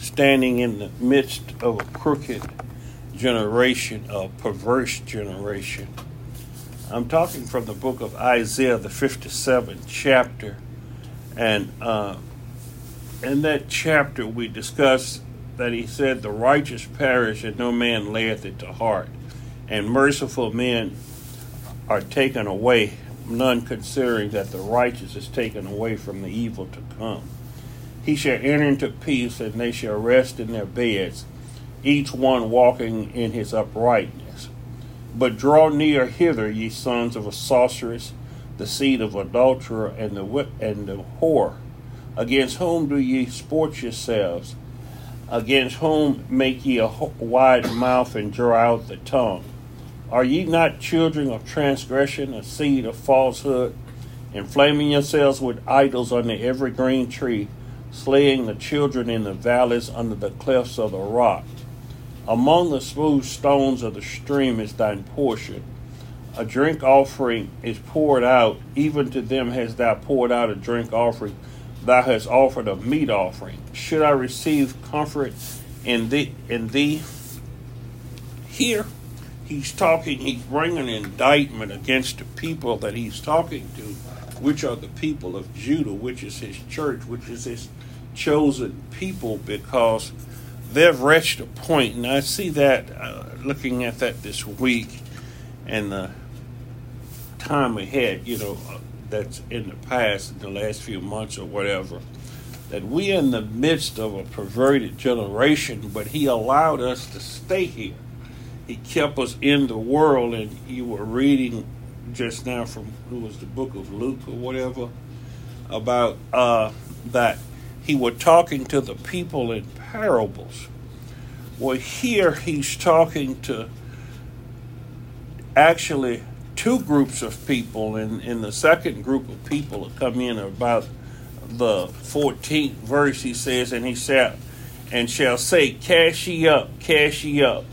standing in the midst of a crooked generation, a perverse generation. I'm talking from the book of Isaiah, the 57th chapter. And uh, in that chapter, we discuss that he said, The righteous perish, and no man layeth it to heart. And merciful men are taken away, none considering that the righteous is taken away from the evil to come. He shall enter into peace, and they shall rest in their beds, each one walking in his uprightness. But draw near hither, ye sons of a sorceress, the seed of adulterer, and the and the whore. Against whom do ye sport yourselves? Against whom make ye a wide mouth and draw out the tongue? Are ye not children of transgression, a seed of falsehood, inflaming yourselves with idols under every green tree, slaying the children in the valleys under the clefts of the rock? Among the smooth stones of the stream is thine portion. A drink offering is poured out, even to them hast thou poured out a drink offering. Thou hast offered a meat offering. Should I receive comfort in thee? In thee? Here, he's talking, he's bringing indictment against the people that he's talking to, which are the people of Judah, which is his church, which is his chosen people, because they've reached a point, and I see that uh, looking at that this week and the time ahead, you know, uh, that's in the past, in the last few months or whatever, that we're in the midst of a perverted generation, but he allowed us to stay here. He kept us in the world, and you were reading just now from who was the book of Luke or whatever about uh, that he was talking to the people in parables. Well, here he's talking to actually two groups of people, and in the second group of people that come in about the 14th verse, he says, and he said, and shall say, Cash ye up, cash ye up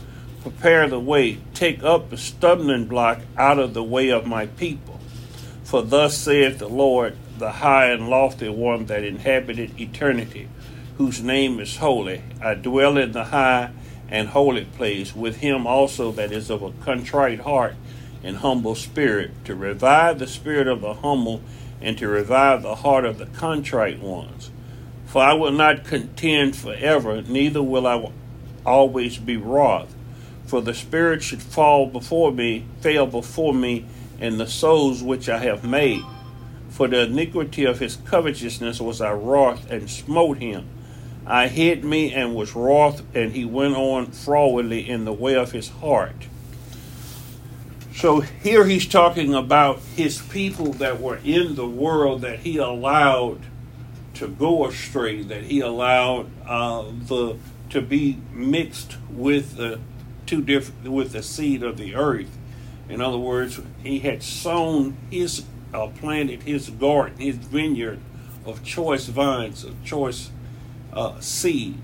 prepare the way, take up the stumbling block out of the way of my people. For thus saith the Lord, the high and lofty one that inhabited eternity, whose name is holy. I dwell in the high and holy place, with him also that is of a contrite heart and humble spirit, to revive the spirit of the humble and to revive the heart of the contrite ones. For I will not contend forever, neither will I always be wroth for the spirit should fall before me, fail before me, and the souls which I have made. For the iniquity of his covetousness was I wroth and smote him. I hid me and was wroth, and he went on frowardly in the way of his heart. So here he's talking about his people that were in the world that he allowed to go astray, that he allowed uh, the to be mixed with the two different with the seed of the earth. In other words, he had sown his uh, planted his garden, his vineyard of choice vines, of choice uh, seed.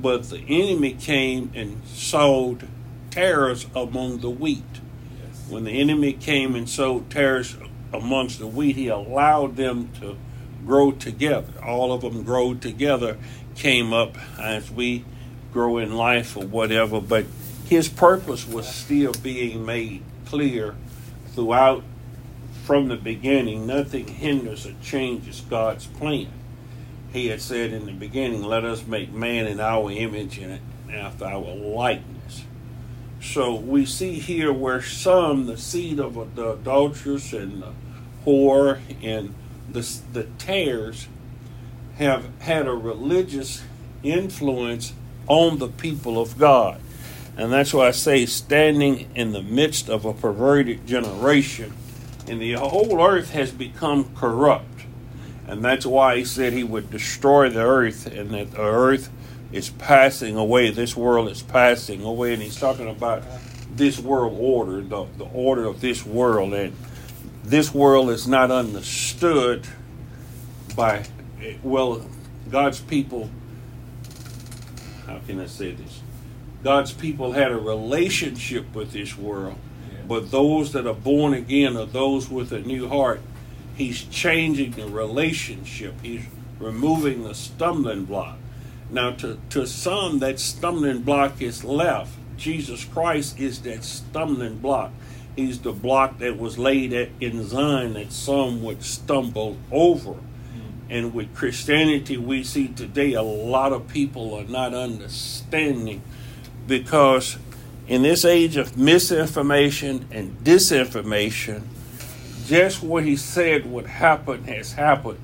But the enemy came and sowed tares among the wheat. Yes. When the enemy came and sowed tares amongst the wheat, he allowed them to grow together. All of them grow together, came up as we grow in life or whatever. But his purpose was still being made clear throughout from the beginning. Nothing hinders or changes God's plan. He had said in the beginning, Let us make man in our image and after our likeness. So we see here where some, the seed of the adulteress and the whore and the, the tares, have had a religious influence on the people of God. And that's why I say, standing in the midst of a perverted generation, and the whole earth has become corrupt. And that's why he said he would destroy the earth, and that the earth is passing away. This world is passing away. And he's talking about this world order, the, the order of this world. And this world is not understood by, well, God's people. How can I say this? God's people had a relationship with this world. But those that are born again are those with a new heart. He's changing the relationship. He's removing the stumbling block. Now, to, to some, that stumbling block is left. Jesus Christ is that stumbling block. He's the block that was laid at, in Zion that some would stumble over. And with Christianity, we see today a lot of people are not understanding because in this age of misinformation and disinformation, just what he said would happen has happened.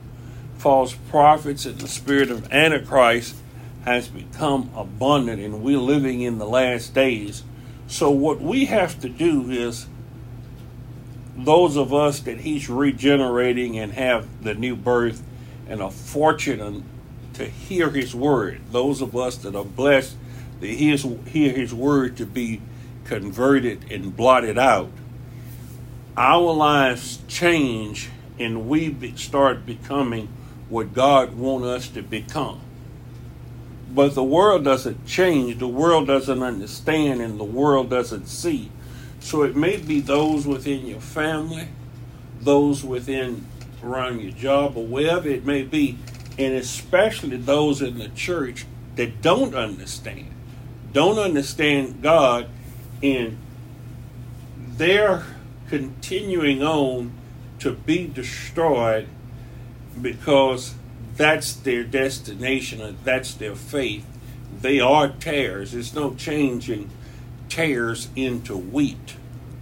False prophets and the spirit of Antichrist has become abundant, and we're living in the last days. So, what we have to do is those of us that he's regenerating and have the new birth and are fortunate to hear his word, those of us that are blessed to hear his word to be converted and blotted out, our lives change and we start becoming what God wants us to become. But the world doesn't change, the world doesn't understand, and the world doesn't see. So it may be those within your family, those within around your job, or wherever it may be, and especially those in the church that don't understand, don't understand God, and they're continuing on to be destroyed because that's their destination and that's their faith. They are tares. There's no changing tares into wheat,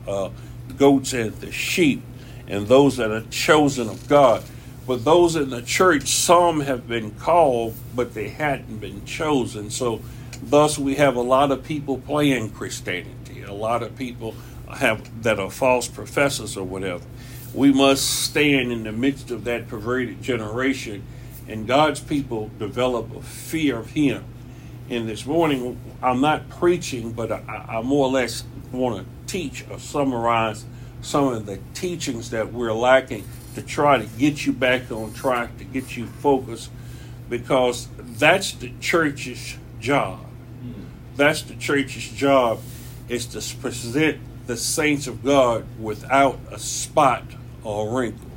uh, goats and the sheep, and those that are chosen of God. But those in the church, some have been called, but they hadn't been chosen. So, thus, we have a lot of people playing Christianity. A lot of people have that are false professors or whatever. We must stand in the midst of that perverted generation, and God's people develop a fear of Him and this morning I'm not preaching, but I, I more or less want to teach or summarize some of the teachings that we're lacking to try to get you back on track, to get you focused, because that's the church's job. That's the church's job is to present the saints of God without a spot or wrinkle.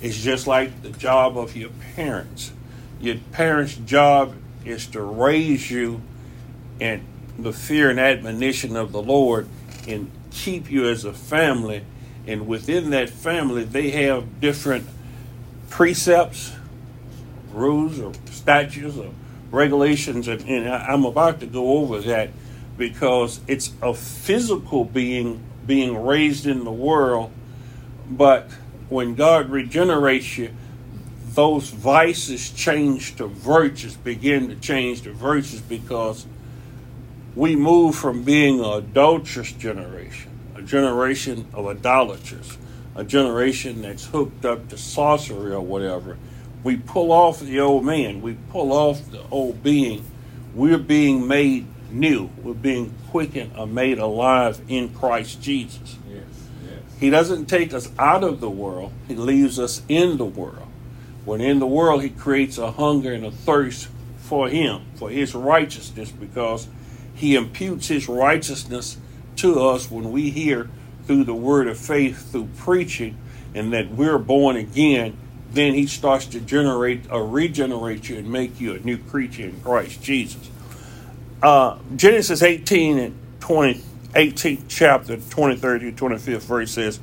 It's just like the job of your parents. Your parents' job is to raise you in the fear and admonition of the Lord and keep you as a family. And within that family, they have different precepts, rules, or statutes, or regulations. And, and I'm about to go over that because it's a physical being being raised in the world. But when God regenerates you, those vices change to virtues, begin to change to virtues because we move from being an adulterous generation, a generation of idolaters, a generation that's hooked up to sorcery or whatever. We pull off the old man, we pull off the old being. We're being made new. We're being quickened and made alive in Christ Jesus. Yes, yes. He doesn't take us out of the world, He leaves us in the world. When in the world, He creates a hunger and a thirst for Him, for His righteousness, because He imputes His righteousness to us when we hear through the word of faith, through preaching, and that we're born again. Then He starts to generate or regenerate you and make you a new creature in Christ Jesus. Uh, Genesis 18 and 20, 18th chapter, 23rd to 25th verse says,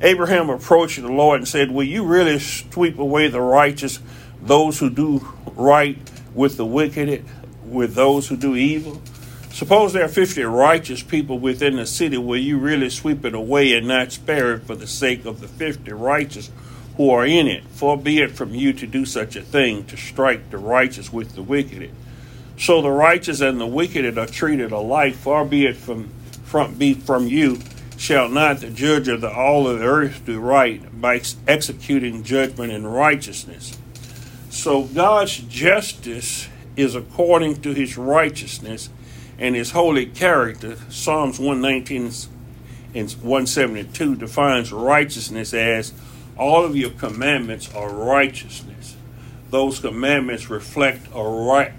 Abraham approached the Lord and said, Will you really sweep away the righteous, those who do right with the wicked, with those who do evil? Suppose there are 50 righteous people within the city. Will you really sweep it away and not spare it for the sake of the 50 righteous who are in it? For be it from you to do such a thing, to strike the righteous with the wicked. So the righteous and the wicked are treated alike. Far be it from, from, be from you shall not the judge of the, all of the earth do right by executing judgment in righteousness. So God's justice is according to his righteousness and his holy character. Psalms 119 and 172 defines righteousness as all of your commandments are righteousness. Those commandments reflect a right,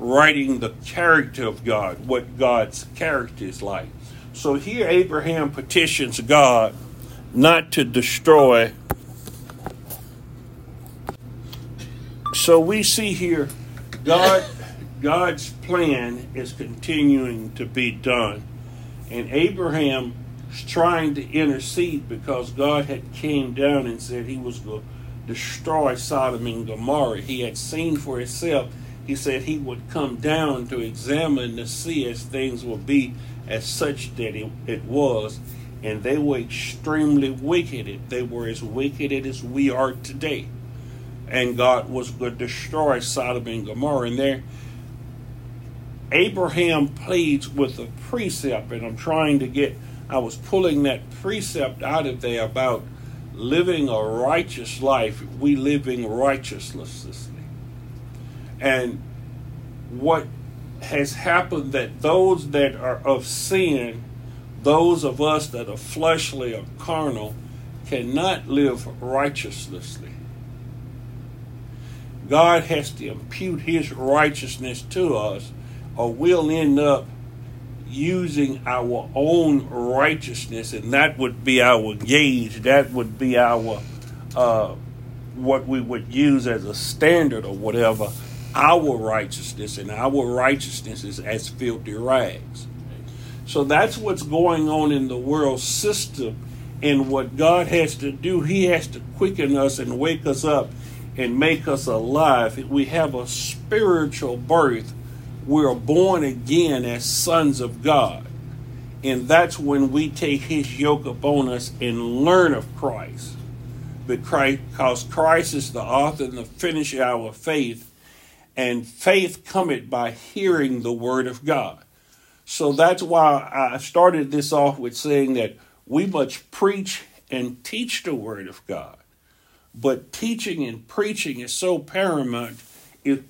writing the character of God, what God's character is like. So here Abraham petitions God not to destroy. So we see here God God's plan is continuing to be done. And Abraham trying to intercede because God had came down and said he was going to destroy Sodom and Gomorrah. He had seen for himself. He said he would come down to examine to see as things will be as such that it, it was. And they were extremely wicked. They were as wicked as we are today. And God was going to destroy Sodom and Gomorrah. And there Abraham pleads with a precept, and I'm trying to get, I was pulling that precept out of there about living a righteous life, we living righteously. And what has happened that those that are of sin, those of us that are fleshly or carnal, cannot live righteously. God has to impute his righteousness to us or we'll end up using our own righteousness, and that would be our gauge. That would be our uh, what we would use as a standard or whatever. Our righteousness, and our righteousness is as filthy rags. So that's what's going on in the world system. And what God has to do, He has to quicken us and wake us up and make us alive. We have a spiritual birth we're born again as sons of God. And that's when we take his yoke upon us and learn of Christ. Because Christ is the author and the finisher of our faith, and faith cometh by hearing the word of God. So that's why I started this off with saying that we must preach and teach the word of God. But teaching and preaching is so paramount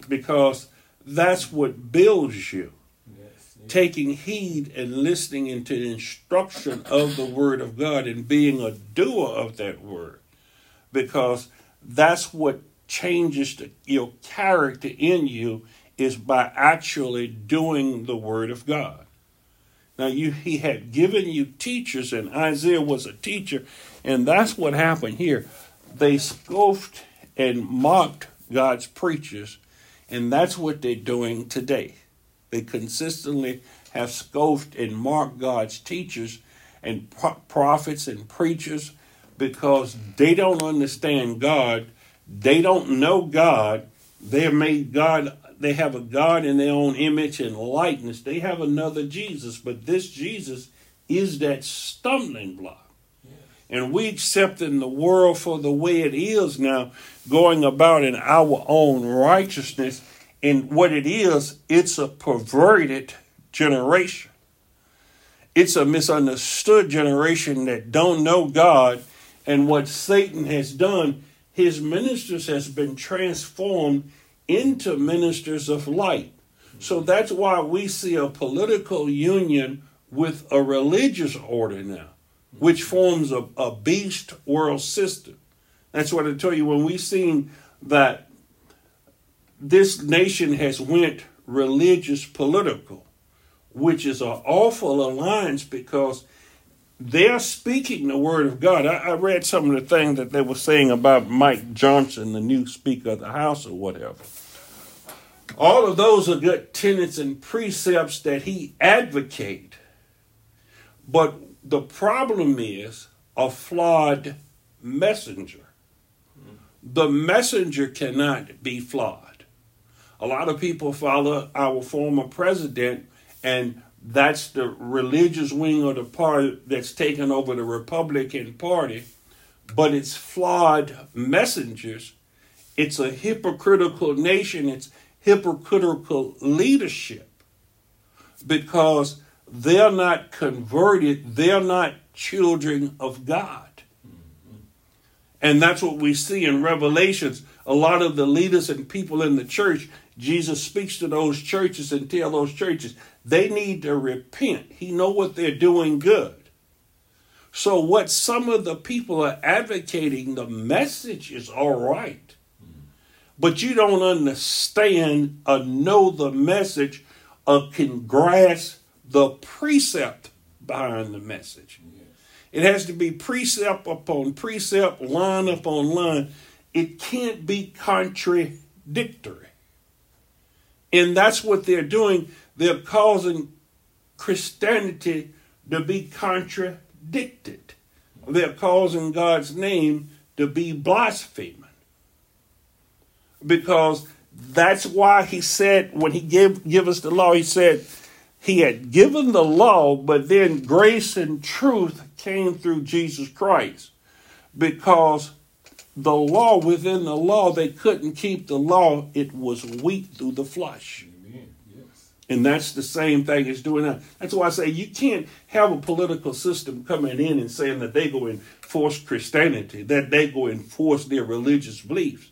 because that's what builds you. Yes, Taking heed and listening into the instruction of the Word of God and being a doer of that Word. Because that's what changes the, your character in you is by actually doing the Word of God. Now, you, he had given you teachers, and Isaiah was a teacher, and that's what happened here. They scoffed and mocked God's preachers and that's what they're doing today. They consistently have scoffed and mocked God's teachers and pro- prophets and preachers because they don't understand God. They don't know God. They're made God, they have a God in their own image and likeness. They have another Jesus, but this Jesus is that stumbling block and we accepting the world for the way it is now, going about in our own righteousness. And what it is, it's a perverted generation. It's a misunderstood generation that don't know God. And what Satan has done, his ministers has been transformed into ministers of light. So that's why we see a political union with a religious order now which forms a, a beast world system. That's what I tell you when we've seen that this nation has went religious political, which is an awful alliance because they're speaking the word of God. I, I, read some of the things that they were saying about Mike Johnson, the new Speaker of the House, or whatever. All of those are good tenets and precepts that he advocate. But the problem is a flawed messenger. The messenger cannot be flawed. A lot of people follow our former president, and that's the religious wing of the party that's taken over the Republican Party, but it's flawed messengers. It's a hypocritical nation, it's hypocritical leadership because they're not converted, they're not children of God. And that's what we see in Revelations. A lot of the leaders and people in the church, Jesus speaks to those churches and tell those churches they need to repent. He know what they're doing good. So what some of the people are advocating, the message is all right. But you don't understand or know the message or can grasp the precept behind the message. It has to be precept upon precept, line upon line. It can't be contradictory. And that's what they're doing. They're causing Christianity to be contradicted. They're causing God's name to be blasphemed. Because that's why he said, when he gave give us the law, he said he had given the law, but then grace and truth came through Jesus Christ. Because the law within the law, they couldn't keep the law. It was weak through the flesh. And that's the same thing as doing that. That's why I say you can't have a political system coming in and saying that they go enforce Christianity, that they go enforce their religious beliefs.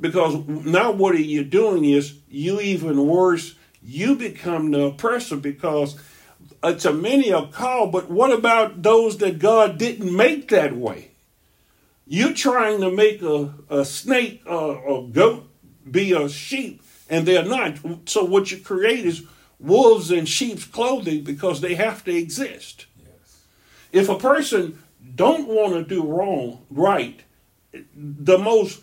Because now what are you doing is you even worse, you become the oppressor because uh, to many are called, but what about those that God didn't make that way? You're trying to make a, a snake or a goat be a sheep, and they're not. So what you create is wolves in sheep's clothing because they have to exist. Yes. If a person don't want to do wrong, right, the most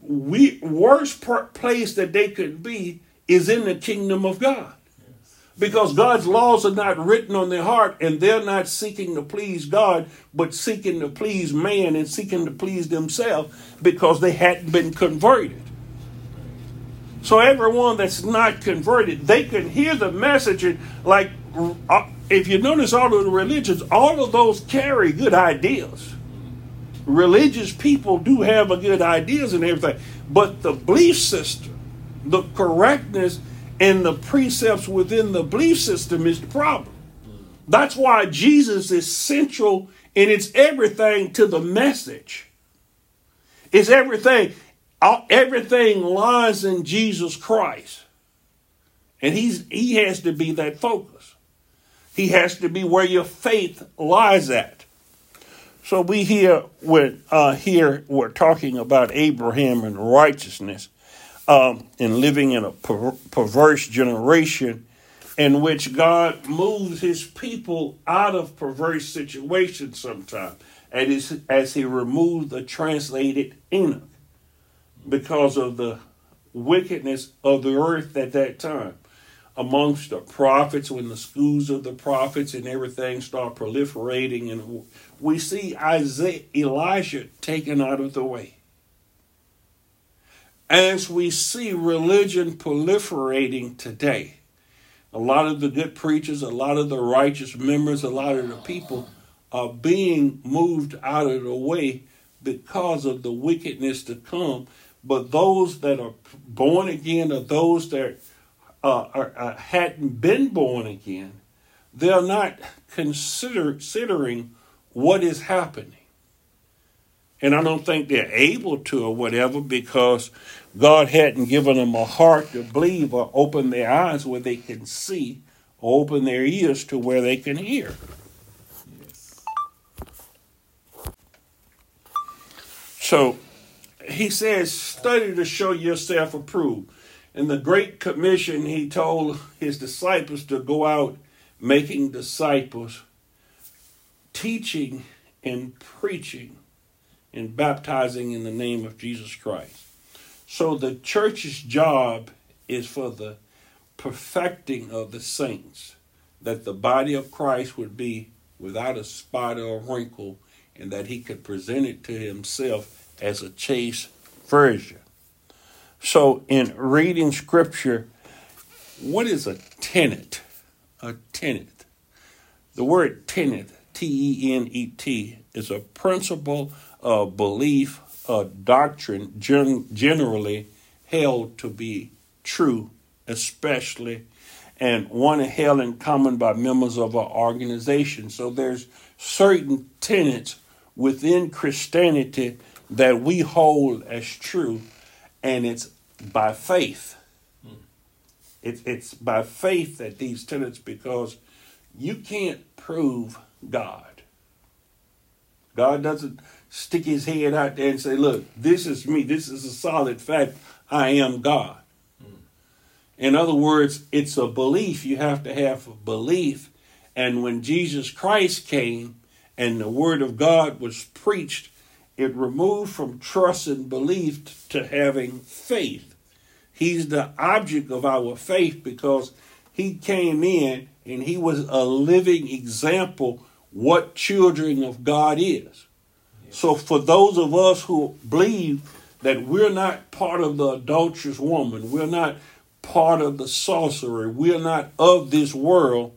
we, worst place that they could be is in the kingdom of God because God's laws are not written on their heart and they're not seeking to please God, but seeking to please man and seeking to please themselves because they hadn't been converted. So everyone that's not converted, they can hear the message and like uh, if you notice all of the religions, all of those carry good ideas. Religious people do have a good ideas and everything, but the belief system, the correctness and the precepts within the belief system is the problem. That's why Jesus is central and it's everything to the message. It's everything. Everything lies in Jesus Christ. And he's he has to be that focus. He has to be where your faith lies at. So we here when uh, here we're talking about Abraham and righteousness um, and living in a per- perverse generation in which God moves his people out of perverse situations sometimes as, as he removed the translated Enoch because of the wickedness of the earth at that time. Amongst the prophets when the schools of the prophets and everything start proliferating and we see Isaiah Elijah taken out of the way as we see religion proliferating today, a lot of the good preachers, a lot of the righteous members, a lot of the people are being moved out of the way because of the wickedness to come. But those that are born again, or those that uh, are, uh, hadn't been born again, they're not consider, considering what is happening. And I don't think they're able to or whatever because God hadn't given them a heart to believe or open their eyes where they can see or open their ears to where they can hear. So he says, study to show yourself approved. In the Great Commission, he told his disciples to go out making disciples, teaching and preaching and baptizing in the name of Jesus Christ. So the church's job is for the perfecting of the saints, that the body of Christ would be without a spot or a wrinkle, and that he could present it to himself as a chaste virgin. So, in reading scripture, what is a tenet? A tenet. The word tenet, T E N E T, is a principle uh, belief, a doctrine gen- generally held to be true, especially, and one held in common by members of our organization. So there's certain tenets within Christianity that we hold as true, and it's by faith. It, it's by faith that these tenets, because you can't prove God. God doesn't stick his head out there and say, Look, this is me. This is a solid fact. I am God. Hmm. In other words, it's a belief. You have to have a belief. And when Jesus Christ came and the Word of God was preached, it removed from trust and belief to having faith. He's the object of our faith because he came in and he was a living example what children of God is. So for those of us who believe that we're not part of the adulterous woman, we're not part of the sorcerer, we're not of this world,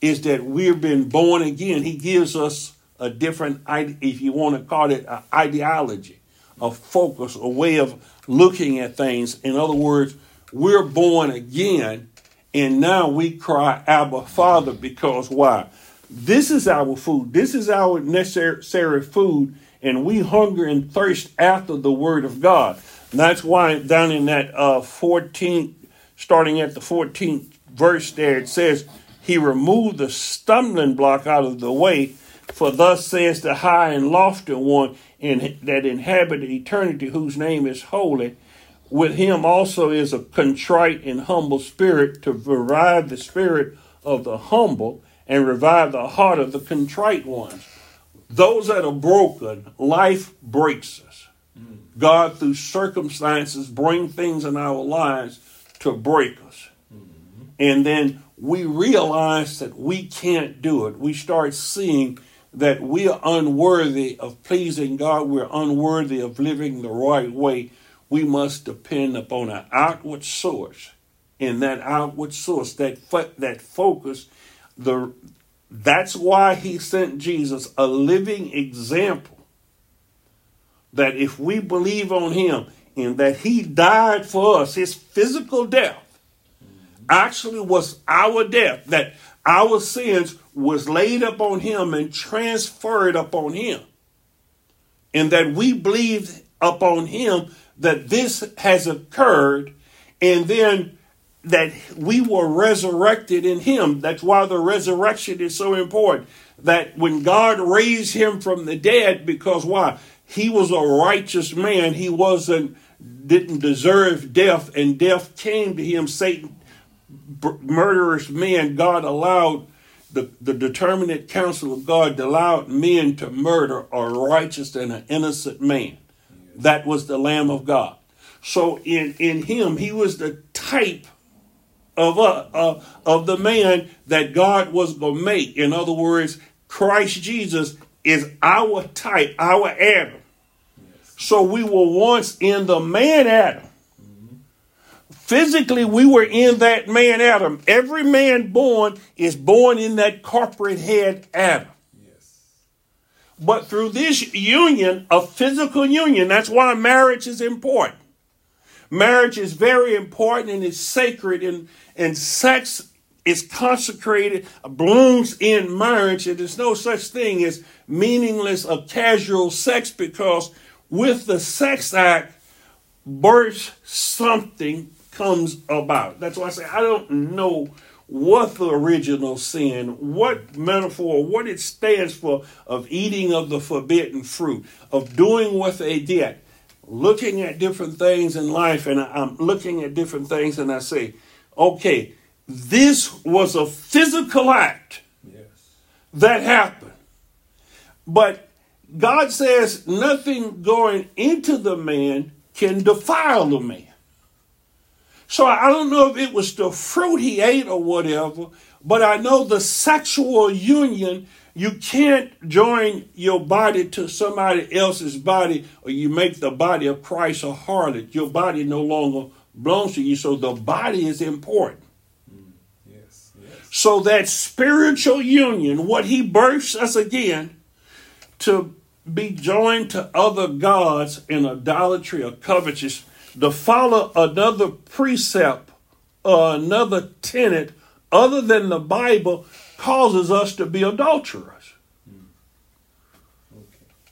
is that we've been born again. He gives us a different, if you want to call it, an ideology, a focus, a way of looking at things. In other words, we're born again, and now we cry, Abba, Father, because why? This is our food. This is our necessary food, and we hunger and thirst after the Word of God. And that's why down in that uh, 14th, starting at the 14th verse there, it says, He removed the stumbling block out of the way for thus says the high and lofty one in, that inhabited eternity, whose name is holy. With him also is a contrite and humble spirit to revive the spirit of the humble and revive the heart of the contrite ones. Those that are broken, life breaks us. God, through circumstances, bring things in our lives to break us. And then we realize that we can't do it. We start seeing that we are unworthy of pleasing God, we're unworthy of living the right way, we must depend upon an outward source. And that outward source, that fo- that focus, the that's why he sent Jesus, a living example. That if we believe on him and that he died for us, his physical death actually was our death, that our sins was laid upon him and transferred upon him. And that we believed upon him that this has occurred and then that we were resurrected in him. That's why the resurrection is so important. That when God raised him from the dead, because why? He was a righteous man. He wasn't, didn't deserve death, and death came to him. Satan, murderous man, God allowed the, the determinate counsel of God allowed men to murder a righteous and an innocent man. That was the Lamb of God. So in, in him, he was the type of, uh, uh, of the man that God was going to make. In other words, Christ Jesus is our type, our Adam. Yes. So we were once in the man Adam. Physically, we were in that man Adam. Every man born is born in that corporate head Adam. Yes. But through this union, a physical union, that's why marriage is important. Marriage is very important and it's sacred, and, and sex is consecrated, blooms in marriage, and there's no such thing as meaningless or casual sex because with the sex act, birth something comes about. That's why I say I don't know what the original sin, what metaphor, what it stands for of eating of the forbidden fruit, of doing what they did, looking at different things in life, and I'm looking at different things and I say, okay, this was a physical act yes. that happened. But God says nothing going into the man can defile the man. So I don't know if it was the fruit he ate or whatever, but I know the sexual union, you can't join your body to somebody else's body or you make the body of Christ a harlot. Your body no longer belongs to you, so the body is important. Mm, yes, yes. So that spiritual union, what he births us again to be joined to other gods in idolatry or covetous, to follow another precept or another tenet other than the Bible causes us to be adulterers. Mm.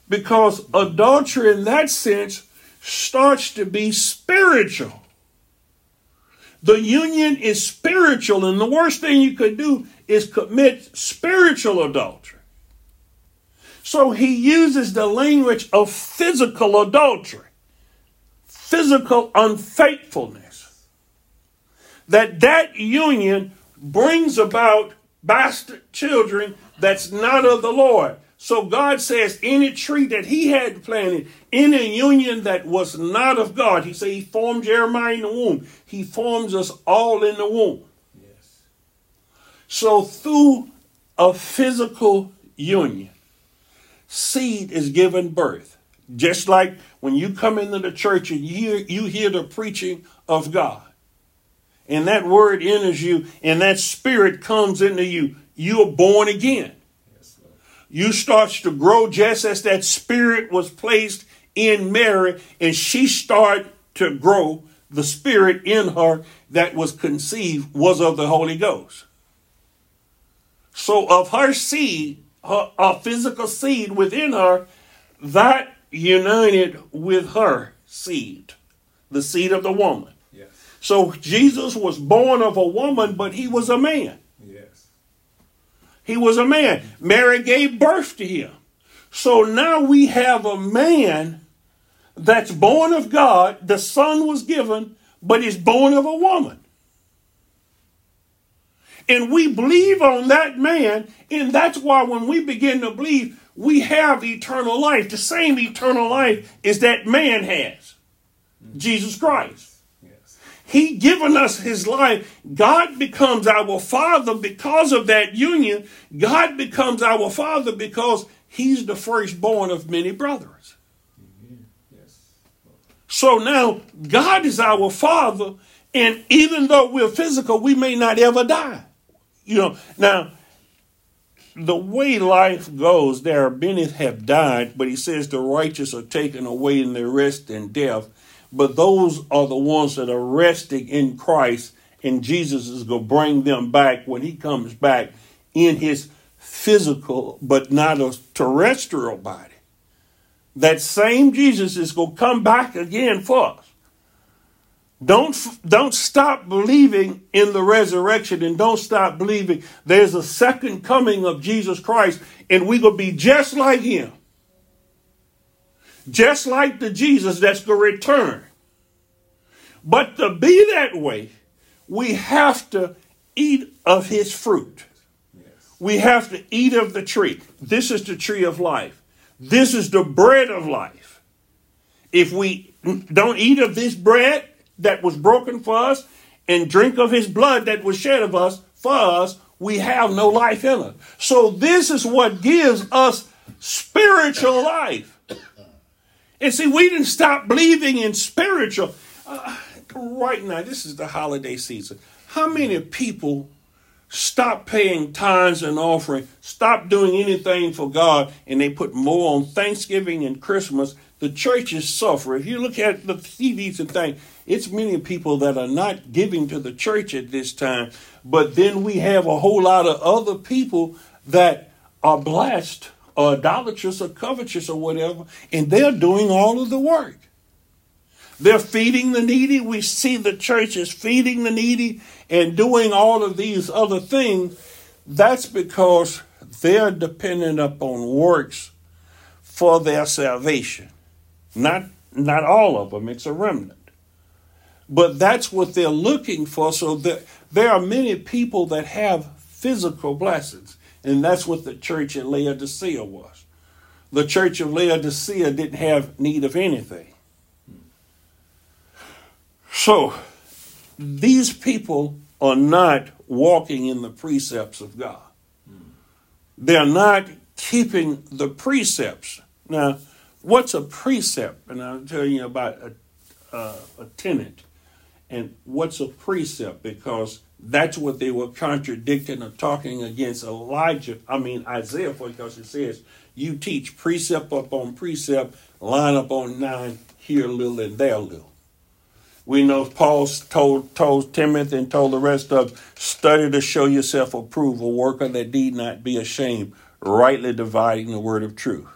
Because adultery, in that sense, starts to be spiritual. The union is spiritual, and the worst thing you could do is commit spiritual adultery. So he uses the language of physical adultery physical unfaithfulness, that that union brings about bastard children that's not of the Lord. So God says any tree that he had planted in a union that was not of God, he said he formed Jeremiah in the womb. He forms us all in the womb. Yes. So through a physical union, seed is given birth. Just like when you come into the church and you you hear the preaching of God, and that word enters you, and that spirit comes into you, you are born again. you starts to grow just as that spirit was placed in Mary, and she started to grow. The spirit in her that was conceived was of the Holy Ghost. So of her seed, her, a physical seed within her, that united with her seed, the seed of the woman. So Jesus was born of a woman, but he was a man. Yes. He was a man. Mary gave birth to him. So now we have a man that's born of God. The son was given, but is born of a woman and we believe on that man, and that's why when we begin to believe, we have eternal life. The same eternal life is that man has, Jesus Christ. He given us his life. God becomes our father because of that union. God becomes our father because he's the firstborn of many brothers. So now God is our father, and even though we're physical, we may not ever die. You know, now the way life goes, there are many have died, but he says the righteous are taken away in their rest and death. But those are the ones that are resting in Christ, and Jesus is going to bring them back when he comes back in his physical, but not a terrestrial body. That same Jesus is going to come back again for us. Don't, don't stop believing in the resurrection and don't stop believing there's a second coming of Jesus Christ and we're going to be just like him. Just like the Jesus that's going to return. But to be that way, we have to eat of his fruit. We have to eat of the tree. This is the tree of life. This is the bread of life. If we don't eat of this bread, that was broken for us and drink of his blood that was shed of us for us, we have no life in us. So this is what gives us spiritual life. And see, we didn't stop believing in spiritual. Uh, right now, this is the holiday season. How many people stop paying tithes and offering, stop doing anything for God, and they put more on Thanksgiving and Christmas? The churches suffer. If you look at the TVs and things, it's many people that are not giving to the church at this time. But then we have a whole lot of other people that are blessed or idolatrous or covetous or whatever, and they're doing all of the work. They're feeding the needy. We see the churches feeding the needy and doing all of these other things. That's because they're dependent upon works for their salvation. Not not all of them, it's a remnant. But that's what they're looking for. So there, there are many people that have physical blessings. And that's what the church at Laodicea was. The church of Laodicea didn't have need of anything. So these people are not walking in the precepts of God. They're not keeping the precepts. Now, what's a precept? And I'll tell you about a, uh, a, a tenant and what's a precept because that's what they were contradicting or talking against Elijah. I mean Isaiah for because it says you teach precept upon precept, line up on nine, here a little and there a little. We know Paul told told Timothy and told the rest of study to show yourself approved, a worker that need not be ashamed, rightly dividing the word of truth.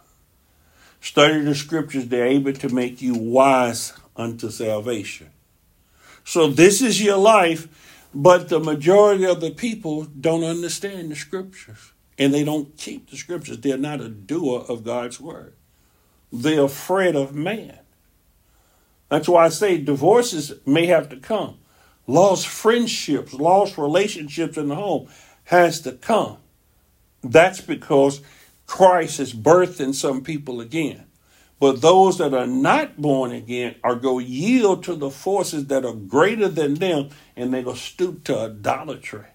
Study the scriptures, they're able to make you wise unto salvation. So this is your life, but the majority of the people don't understand the scriptures and they don't keep the scriptures. They're not a doer of God's word. They're afraid of man. That's why I say divorces may have to come. Lost friendships, lost relationships in the home has to come. That's because Christ is birthed in some people again. But those that are not born again are going to yield to the forces that are greater than them, and they're going to stoop to idolatry.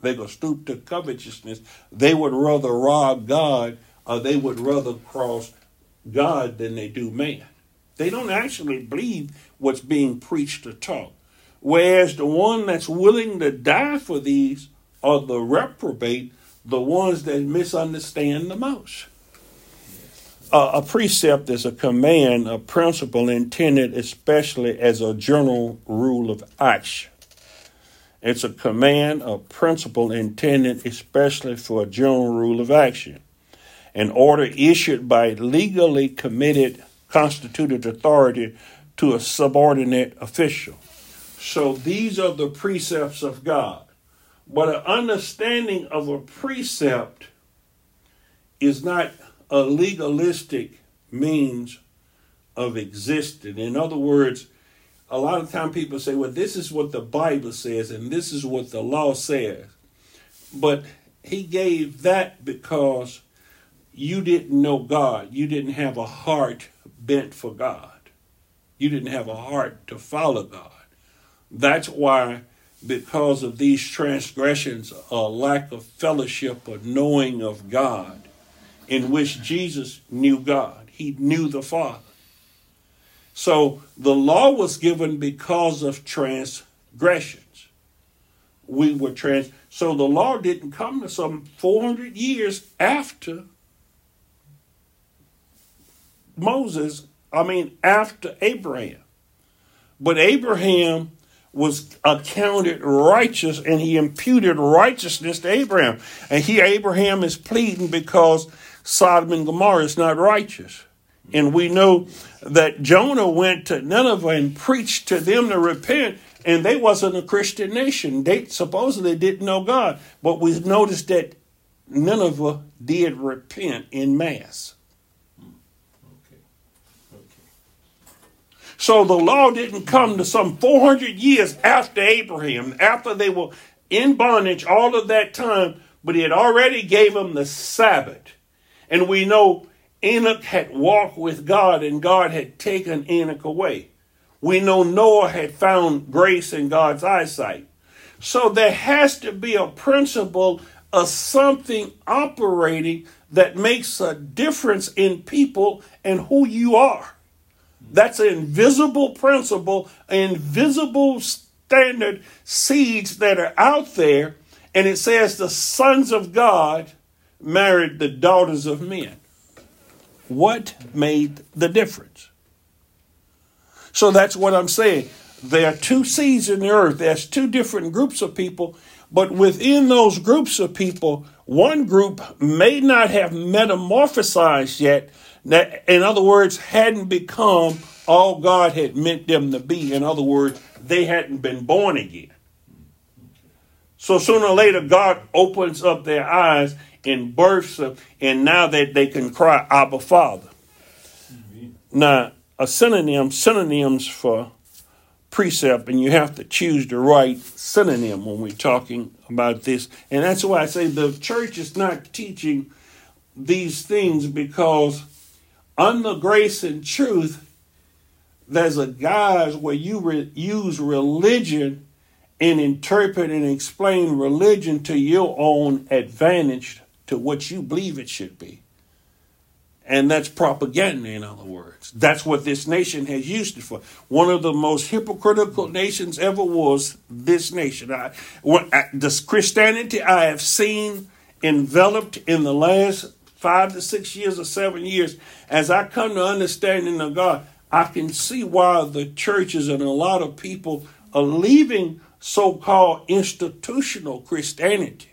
They're going to stoop to covetousness. They would rather rob God, or they would rather cross God than they do man. They don't actually believe what's being preached or taught. Whereas the one that's willing to die for these are the reprobate, the ones that misunderstand the most. Uh, a precept is a command, a principle intended especially as a general rule of action. It's a command, a principle intended especially for a general rule of action. An order issued by legally committed constituted authority to a subordinate official. So these are the precepts of God. But an understanding of a precept is not a legalistic means of existing. In other words, a lot of time people say, well, this is what the Bible says and this is what the law says. But he gave that because you didn't know God. You didn't have a heart bent for God. You didn't have a heart to follow God. That's why, because of these transgressions, a lack of fellowship or knowing of God, in which Jesus knew God, he knew the Father. So the law was given because of transgressions. We were trans. So the law didn't come to some 400 years after Moses, I mean, after Abraham. But Abraham was accounted righteous and he imputed righteousness to Abraham. And he, Abraham, is pleading because Sodom and Gomorrah is not righteous. And we know that Jonah went to Nineveh and preached to them to repent, and they wasn't a Christian nation. They supposedly didn't know God. But we noticed that Nineveh did repent in mass. So the law didn't come to some 400 years after Abraham, after they were in bondage all of that time, but it already gave them the Sabbath. And we know Enoch had walked with God and God had taken Enoch away. We know Noah had found grace in God's eyesight. So there has to be a principle of something operating that makes a difference in people and who you are. That's an invisible principle, invisible standard seeds that are out there. And it says the sons of God married the daughters of men. What made the difference? So that's what I'm saying. There are two seeds in the earth, there's two different groups of people, but within those groups of people, one group may not have metamorphosized yet, in other words, hadn't become all God had meant them to be. In other words, they hadn't been born again. So sooner or later, God opens up their eyes and births them, and now that they can cry, Abba, Father. Now, a synonym, synonyms for precept, and you have to choose the right synonym when we're talking about this. And that's why I say the church is not teaching these things because under grace and truth, there's a guise where you re- use religion and interpret and explain religion to your own advantage to what you believe it should be. And that's propaganda, in other words. That's what this nation has used it for. One of the most hypocritical nations ever was this nation. I, what, I, this Christianity I have seen enveloped in the last five to six years or seven years, as I come to understanding of God, I can see why the churches and a lot of people are leaving so called institutional Christianity.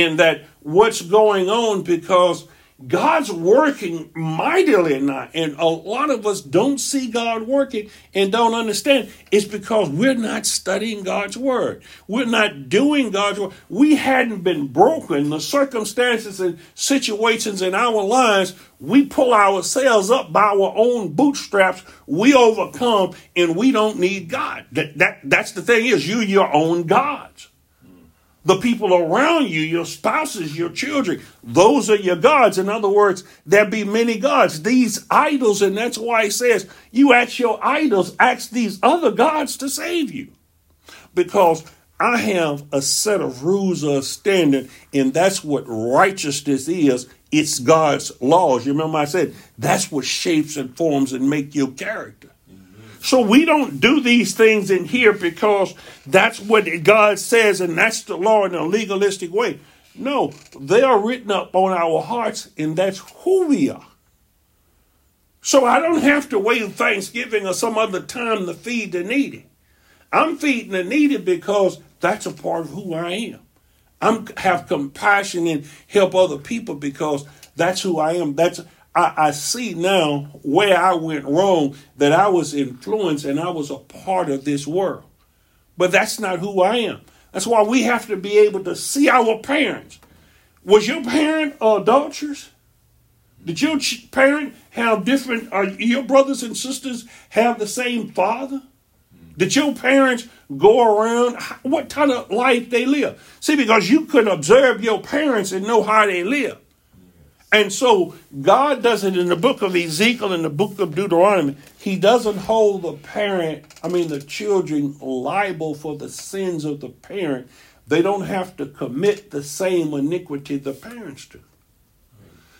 And that what's going on because God's working mightily now, and a lot of us don't see God working and don't understand. It's because we're not studying God's word. We're not doing God's word. We hadn't been broken. The circumstances and situations in our lives, we pull ourselves up by our own bootstraps. We overcome, and we don't need God. That, that that's the thing is, you your own gods. The people around you, your spouses, your children, those are your gods. In other words, there be many gods, these idols, and that's why he says, You ask your idols, ask these other gods to save you. Because I have a set of rules of standard, and that's what righteousness is. It's God's laws. You remember I said that's what shapes and forms and make your character. So we don't do these things in here because that's what God says and that's the law in a legalistic way. No, they are written up on our hearts and that's who we are. So I don't have to wait Thanksgiving or some other time to feed the needy. I'm feeding the needy because that's a part of who I am. I'm have compassion and help other people because that's who I am. That's I, I see now where I went wrong, that I was influenced and I was a part of this world. But that's not who I am. That's why we have to be able to see our parents. Was your parent adulterers? Did your parent have different, uh, your brothers and sisters have the same father? Did your parents go around? What kind of life they live? See, because you could observe your parents and know how they live. And so God does it in the book of Ezekiel and the book of Deuteronomy. He doesn't hold the parent, I mean the children, liable for the sins of the parent. They don't have to commit the same iniquity the parents do.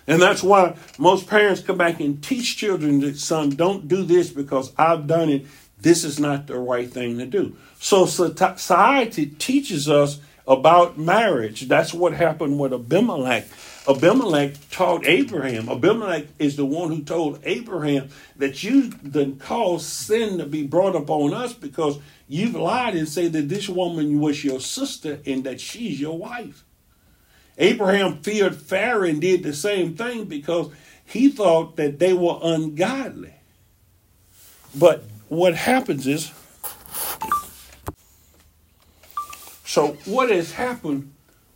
And that's why most parents come back and teach children that, son, don't do this because I've done it. This is not the right thing to do. So society teaches us about marriage. That's what happened with Abimelech. Abimelech taught Abraham. Abimelech is the one who told Abraham that you then caused sin to be brought upon us because you've lied and said that this woman was your sister and that she's your wife. Abraham feared Pharaoh and did the same thing because he thought that they were ungodly. But what happens is, so what has happened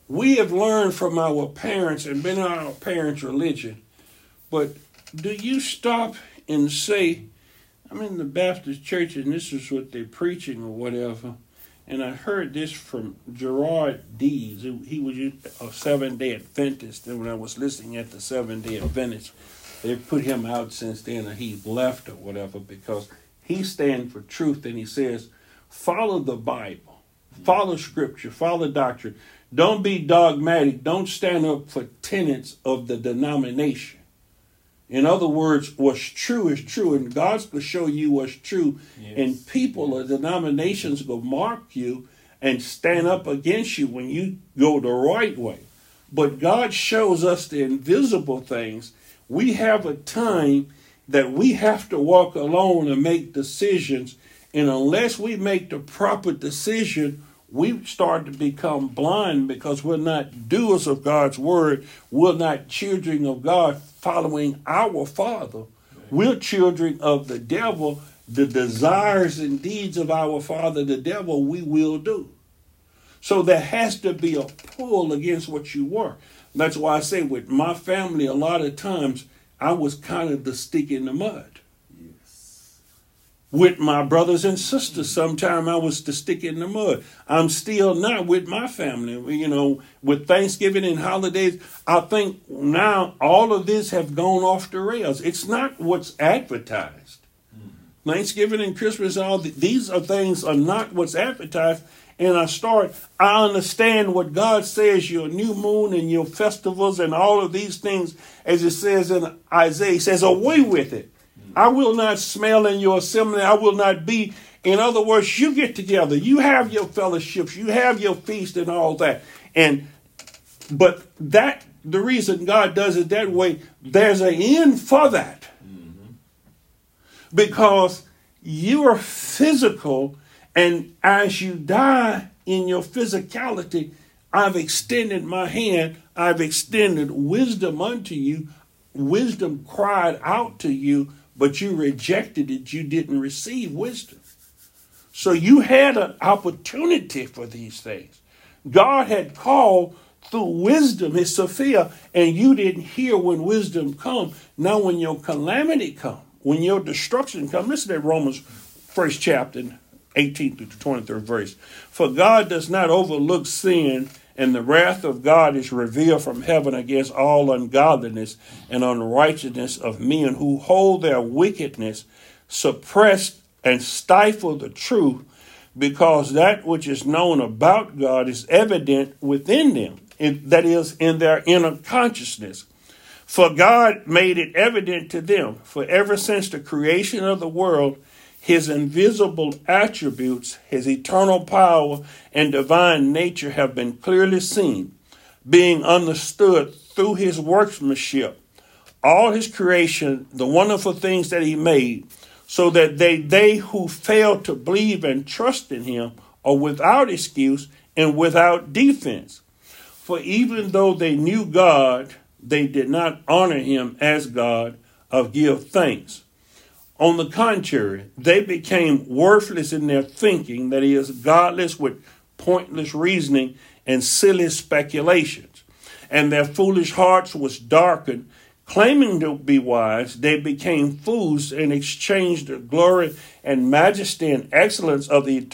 we have learned from our parents and been our parents' religion, but do you stop and say, I'm in the Baptist church and this is what they're preaching or whatever, and I heard this from Gerard Dees. He was a seven day Adventist, and when I was listening at the seven day Adventist, they put him out since then, or he left or whatever, because he stands for truth and he says, follow the Bible, follow Scripture, follow doctrine. Don't be dogmatic. Don't stand up for tenets of the denomination. In other words, what's true is true, and God's going to show you what's true. Yes. And people or denominations will mark you and stand up against you when you go the right way. But God shows us the invisible things. We have a time that we have to walk alone and make decisions. And unless we make the proper decision, we start to become blind because we're not doers of God's word. We're not children of God following our Father. We're children of the devil. The desires and deeds of our Father, the devil, we will do. So there has to be a pull against what you were. That's why I say with my family, a lot of times I was kind of the stick in the mud with my brothers and sisters. Sometime I was to stick in the mud. I'm still not with my family. You know, with Thanksgiving and holidays, I think now all of this have gone off the rails. It's not what's advertised. Thanksgiving and Christmas, all the, these are things are not what's advertised. And I start, I understand what God says, your new moon and your festivals and all of these things, as it says in Isaiah, he says, away with it. I will not smell in your assembly. I will not be. In other words, you get together. You have your fellowships. You have your feast and all that. And but that the reason God does it that way, there's an end for that. Mm-hmm. Because you are physical, and as you die in your physicality, I've extended my hand, I've extended wisdom unto you. Wisdom cried out to you but you rejected it. You didn't receive wisdom. So you had an opportunity for these things. God had called through wisdom, his Sophia, and you didn't hear when wisdom come. Now when your calamity come, when your destruction come, listen to Romans first chapter, 18 to the 23rd verse. For God does not overlook sin, and the wrath of God is revealed from heaven against all ungodliness and unrighteousness of men who hold their wickedness, suppress and stifle the truth, because that which is known about God is evident within them, that is, in their inner consciousness. For God made it evident to them, for ever since the creation of the world, his invisible attributes, his eternal power, and divine nature have been clearly seen, being understood through his workmanship, all his creation, the wonderful things that he made, so that they, they who fail to believe and trust in him are without excuse and without defense. For even though they knew God, they did not honor him as God or give thanks on the contrary, they became worthless in their thinking, that is, godless with pointless reasoning and silly speculations. And their foolish hearts was darkened. Claiming to be wise, they became fools and exchanged the glory and majesty and excellence of the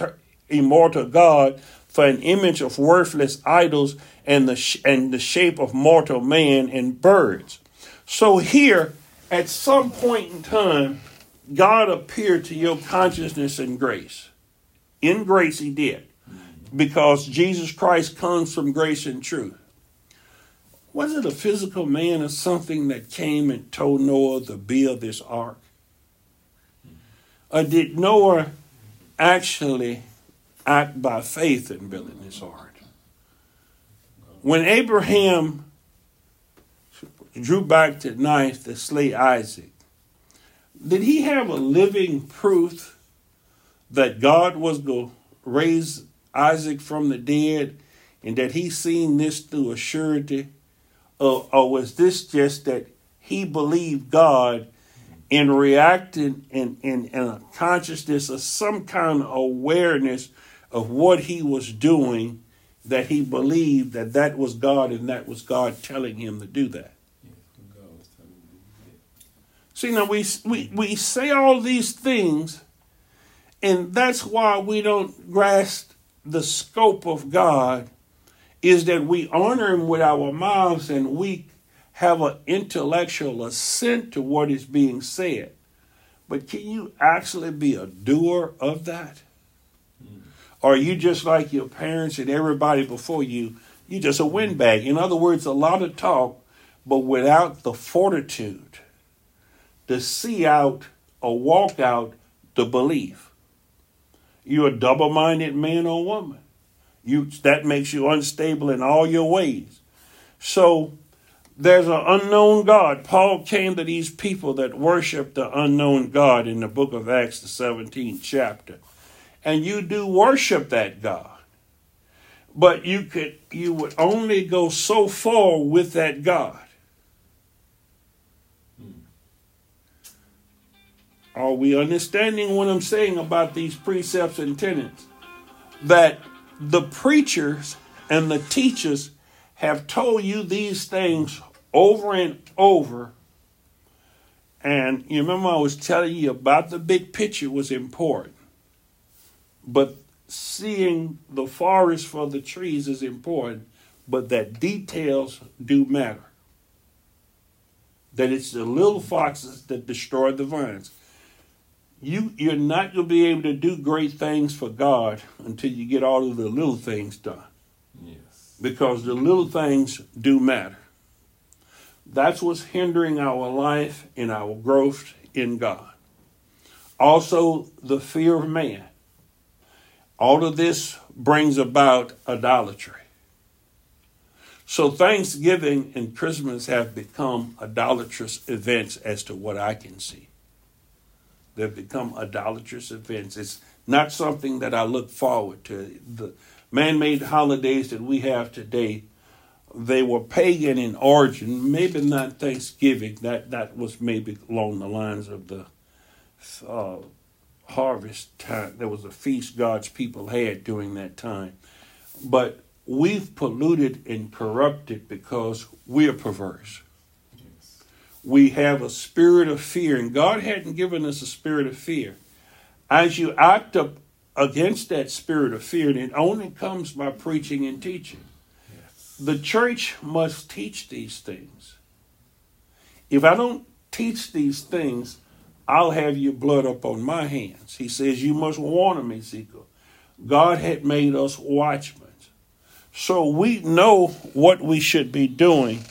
immortal God for an image of worthless idols and the, sh- and the shape of mortal man and birds. So, here, at some point in time, God appeared to your consciousness in grace. In grace, He did, because Jesus Christ comes from grace and truth. Was it a physical man or something that came and told Noah to build this ark? Or did Noah actually act by faith in building this ark? When Abraham drew back to knife to slay Isaac, did he have a living proof that God was going to raise Isaac from the dead and that he seen this through a surety? Or, or was this just that he believed God and reacted in, in, in a consciousness of some kind of awareness of what he was doing that he believed that that was God and that was God telling him to do that? See, now we, we, we say all these things, and that's why we don't grasp the scope of God, is that we honor Him with our mouths and we have an intellectual assent to what is being said. But can you actually be a doer of that? Mm. Or are you just like your parents and everybody before you? You're just a windbag. In other words, a lot of talk, but without the fortitude to see out or walk out the belief. You're a double minded man or woman. You, that makes you unstable in all your ways. So there's an unknown God. Paul came to these people that worship the unknown God in the book of Acts, the 17th chapter. And you do worship that God. But you could you would only go so far with that God. Are we understanding what I'm saying about these precepts and tenets? That the preachers and the teachers have told you these things over and over. And you remember I was telling you about the big picture was important. But seeing the forest for the trees is important, but that details do matter. That it's the little foxes that destroy the vines you you're not going to be able to do great things for God until you get all of the little things done. Yes. Because the little things do matter. That's what's hindering our life and our growth in God. Also, the fear of man. All of this brings about idolatry. So, Thanksgiving and Christmas have become idolatrous events as to what I can see. They've become idolatrous events. It's not something that I look forward to. The man made holidays that we have today, they were pagan in origin, maybe not Thanksgiving. That, that was maybe along the lines of the uh, harvest time. There was a feast God's people had during that time. But we've polluted and corrupted because we're perverse we have a spirit of fear, and God hadn't given us a spirit of fear. As you act up against that spirit of fear, and it only comes by preaching and teaching. Yes. The church must teach these things. If I don't teach these things, I'll have your blood up on my hands. He says, You must warn them, Ezekiel. God had made us watchmen. So we know what we should be doing,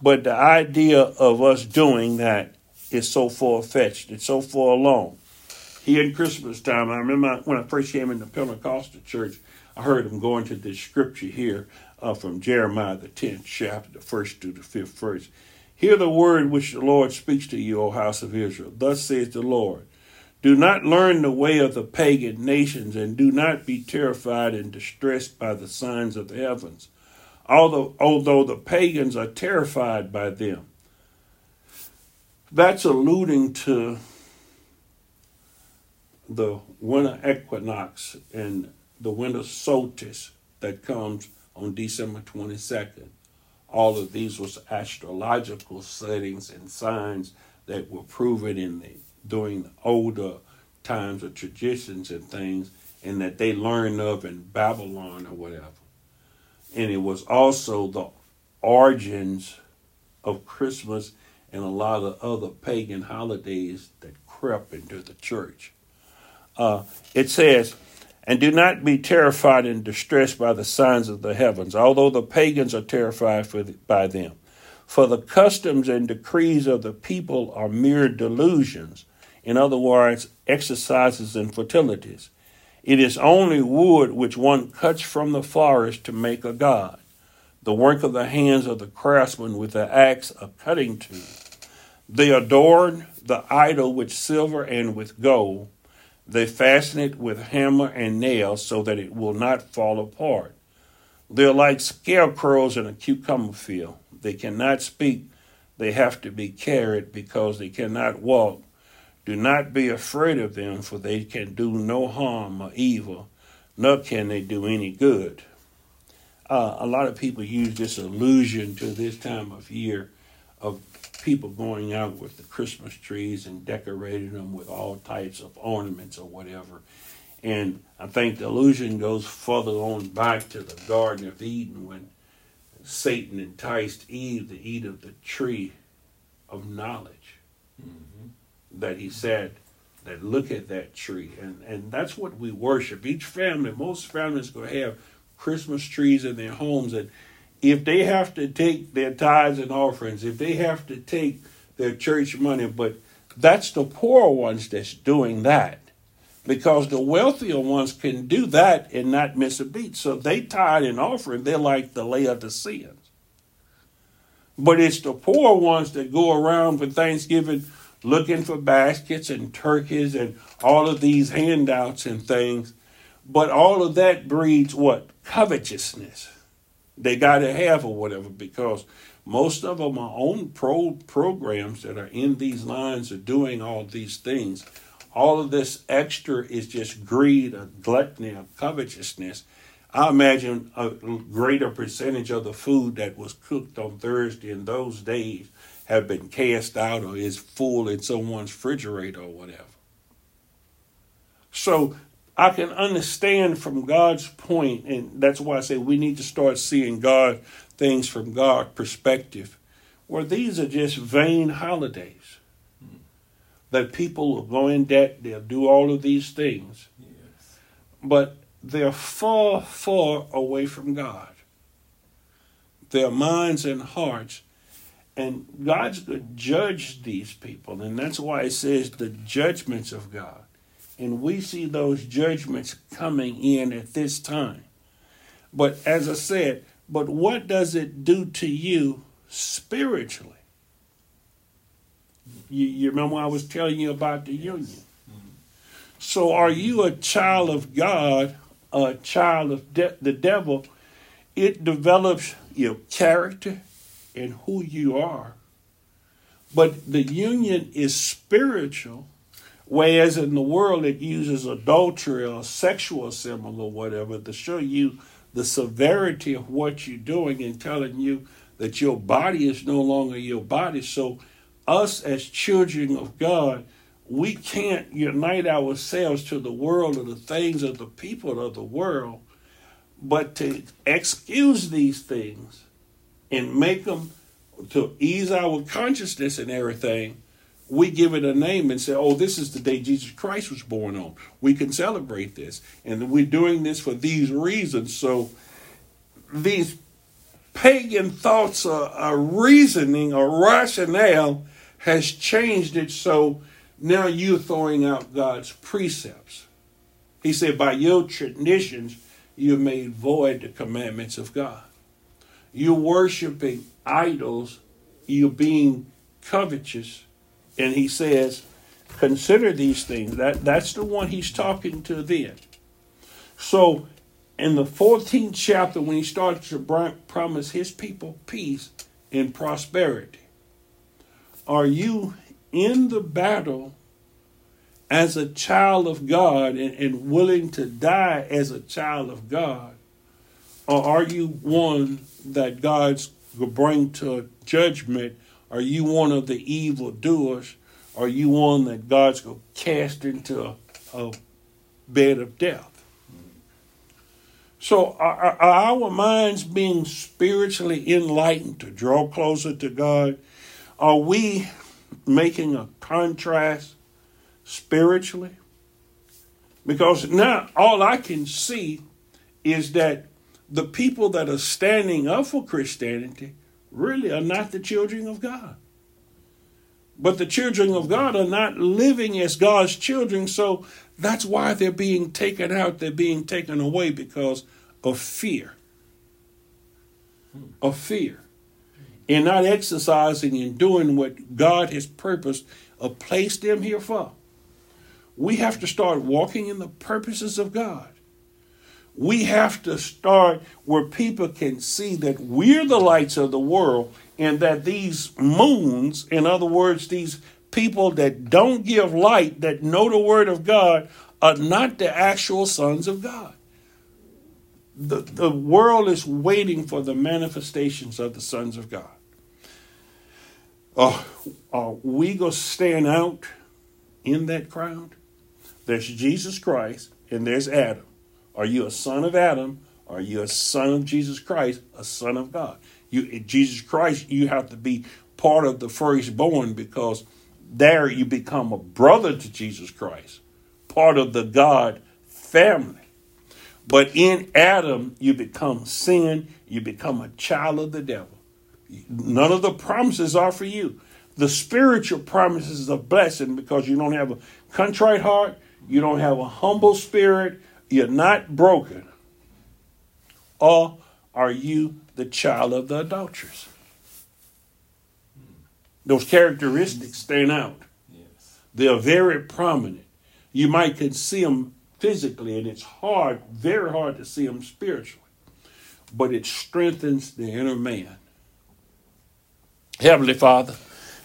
but the idea of us doing that is so far fetched. It's so far along. Here in Christmas time, I remember when I first came into Pentecostal church, I heard him going to this scripture here uh, from Jeremiah, the 10th chapter, the first to the fifth verse. Hear the word which the Lord speaks to you, O house of Israel. Thus says the Lord Do not learn the way of the pagan nations, and do not be terrified and distressed by the signs of the heavens, although, although the pagans are terrified by them. That's alluding to the winter equinox and the winter solstice that comes on December 22nd all of these was astrological settings and signs that were proven in the during the older times of traditions and things and that they learned of in Babylon or whatever. And it was also the origins of Christmas and a lot of other pagan holidays that crept into the church. Uh, it says, and do not be terrified and distressed by the signs of the heavens, although the pagans are terrified the, by them. For the customs and decrees of the people are mere delusions, in other words, exercises and fertilities. It is only wood which one cuts from the forest to make a god, the work of the hands of the craftsman with the axe a cutting tool. They adorn the idol with silver and with gold they fasten it with hammer and nail so that it will not fall apart. They're like scarecrows in a cucumber field. They cannot speak, they have to be carried because they cannot walk. Do not be afraid of them, for they can do no harm or evil, nor can they do any good. Uh, a lot of people use this allusion to this time of year of people going out with the Christmas trees and decorating them with all types of ornaments or whatever. And I think the allusion goes further on back to the Garden of Eden when Satan enticed Eve to eat of the tree of knowledge. Mm-hmm. That he said, that look at that tree. And, and that's what we worship. Each family, most families to have Christmas trees in their homes. And if they have to take their tithes and offerings, if they have to take their church money, but that's the poor ones that's doing that. Because the wealthier ones can do that and not miss a beat. So they tithe and offering, they're like the lay of the Laodiceans. But it's the poor ones that go around for Thanksgiving looking for baskets and turkeys and all of these handouts and things. But all of that breeds what? Covetousness they got to have or whatever because most of them are on pro programs that are in these lines of doing all these things. All of this extra is just greed, a gluttony, a covetousness. I imagine a greater percentage of the food that was cooked on Thursday in those days have been cast out or is full in someone's refrigerator or whatever. So I can understand from God's point, and that's why I say we need to start seeing God things from God's perspective, where these are just vain holidays. That people will go in debt, they'll do all of these things. Yes. But they're far, far away from God. Their minds and hearts. And God's going to judge these people. And that's why it says the judgments of God. And we see those judgments coming in at this time. But as I said, but what does it do to you spiritually? You, you remember I was telling you about the union. So are you a child of God, a child of de- the devil? It develops your character and who you are. But the union is spiritual Whereas in the world, it uses adultery or sexual symbol or whatever to show you the severity of what you're doing and telling you that your body is no longer your body. So, us as children of God, we can't unite ourselves to the world or the things of the people of the world, but to excuse these things and make them to ease our consciousness and everything, we give it a name and say, oh, this is the day Jesus Christ was born on. We can celebrate this. And we're doing this for these reasons. So these pagan thoughts or, reasoning or rationale has changed it so now you're throwing out God's precepts. He said, by your traditions, you made void the commandments of God. You're worshiping idols, you're being covetous. And he says, consider these things. That, that's the one he's talking to then. So in the 14th chapter, when he starts to promise his people peace and prosperity, are you in the battle as a child of God and, and willing to die as a child of God? Or are you one that God's to bring to judgment? Are you one of the evil doers? Are you one that God's going to cast into a, a bed of death? So, are, are, our minds being spiritually enlightened to draw closer to God? Are we making a contrast spiritually? Because now all I can see is that the people that are standing up for Christianity really are not the children of God. But the children of God are not living as God's children, so that's why they're being taken out, they're being taken away because of fear. Of fear in not exercising and doing what God has purposed or placed them here for. We have to start walking in the purposes of God. We have to start where people can see that we're the lights of the world and that these moons, in other words, these people that don't give light, that know the word of God, are not the actual sons of God. The, the world is waiting for the manifestations of the sons of God. Uh, are we going to stand out in that crowd? There's Jesus Christ and there's Adam. Are you a son of Adam? Are you a son of Jesus Christ, a son of God? You, Jesus Christ, you have to be part of the firstborn because there you become a brother to Jesus Christ, part of the God family. But in Adam, you become sin, you become a child of the devil. None of the promises are for you. The spiritual promises of blessing because you don't have a contrite heart, you don't have a humble spirit, you're not broken. Or are you the child of the adulteress? Those characteristics stand out. Yes. They're very prominent. You might can see them physically, and it's hard, very hard to see them spiritually. But it strengthens the inner man. Heavenly Father,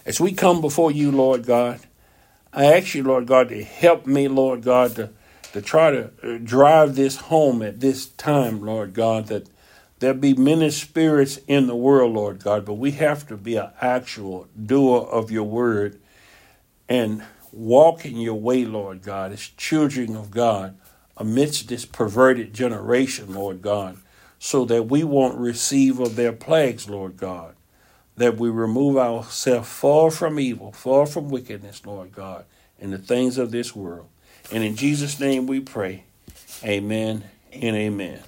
as we come before you, Lord God, I ask you, Lord God, to help me, Lord God, to, to try to uh, drive this home at this time, Lord God, that there be many spirits in the world, Lord God, but we have to be an actual doer of your word and walk in your way, Lord God, as children of God amidst this perverted generation, Lord God, so that we won't receive of their plagues, Lord God that we remove ourselves far from evil, far from wickedness, Lord God, and the things of this world. And in Jesus' name we pray. Amen and amen.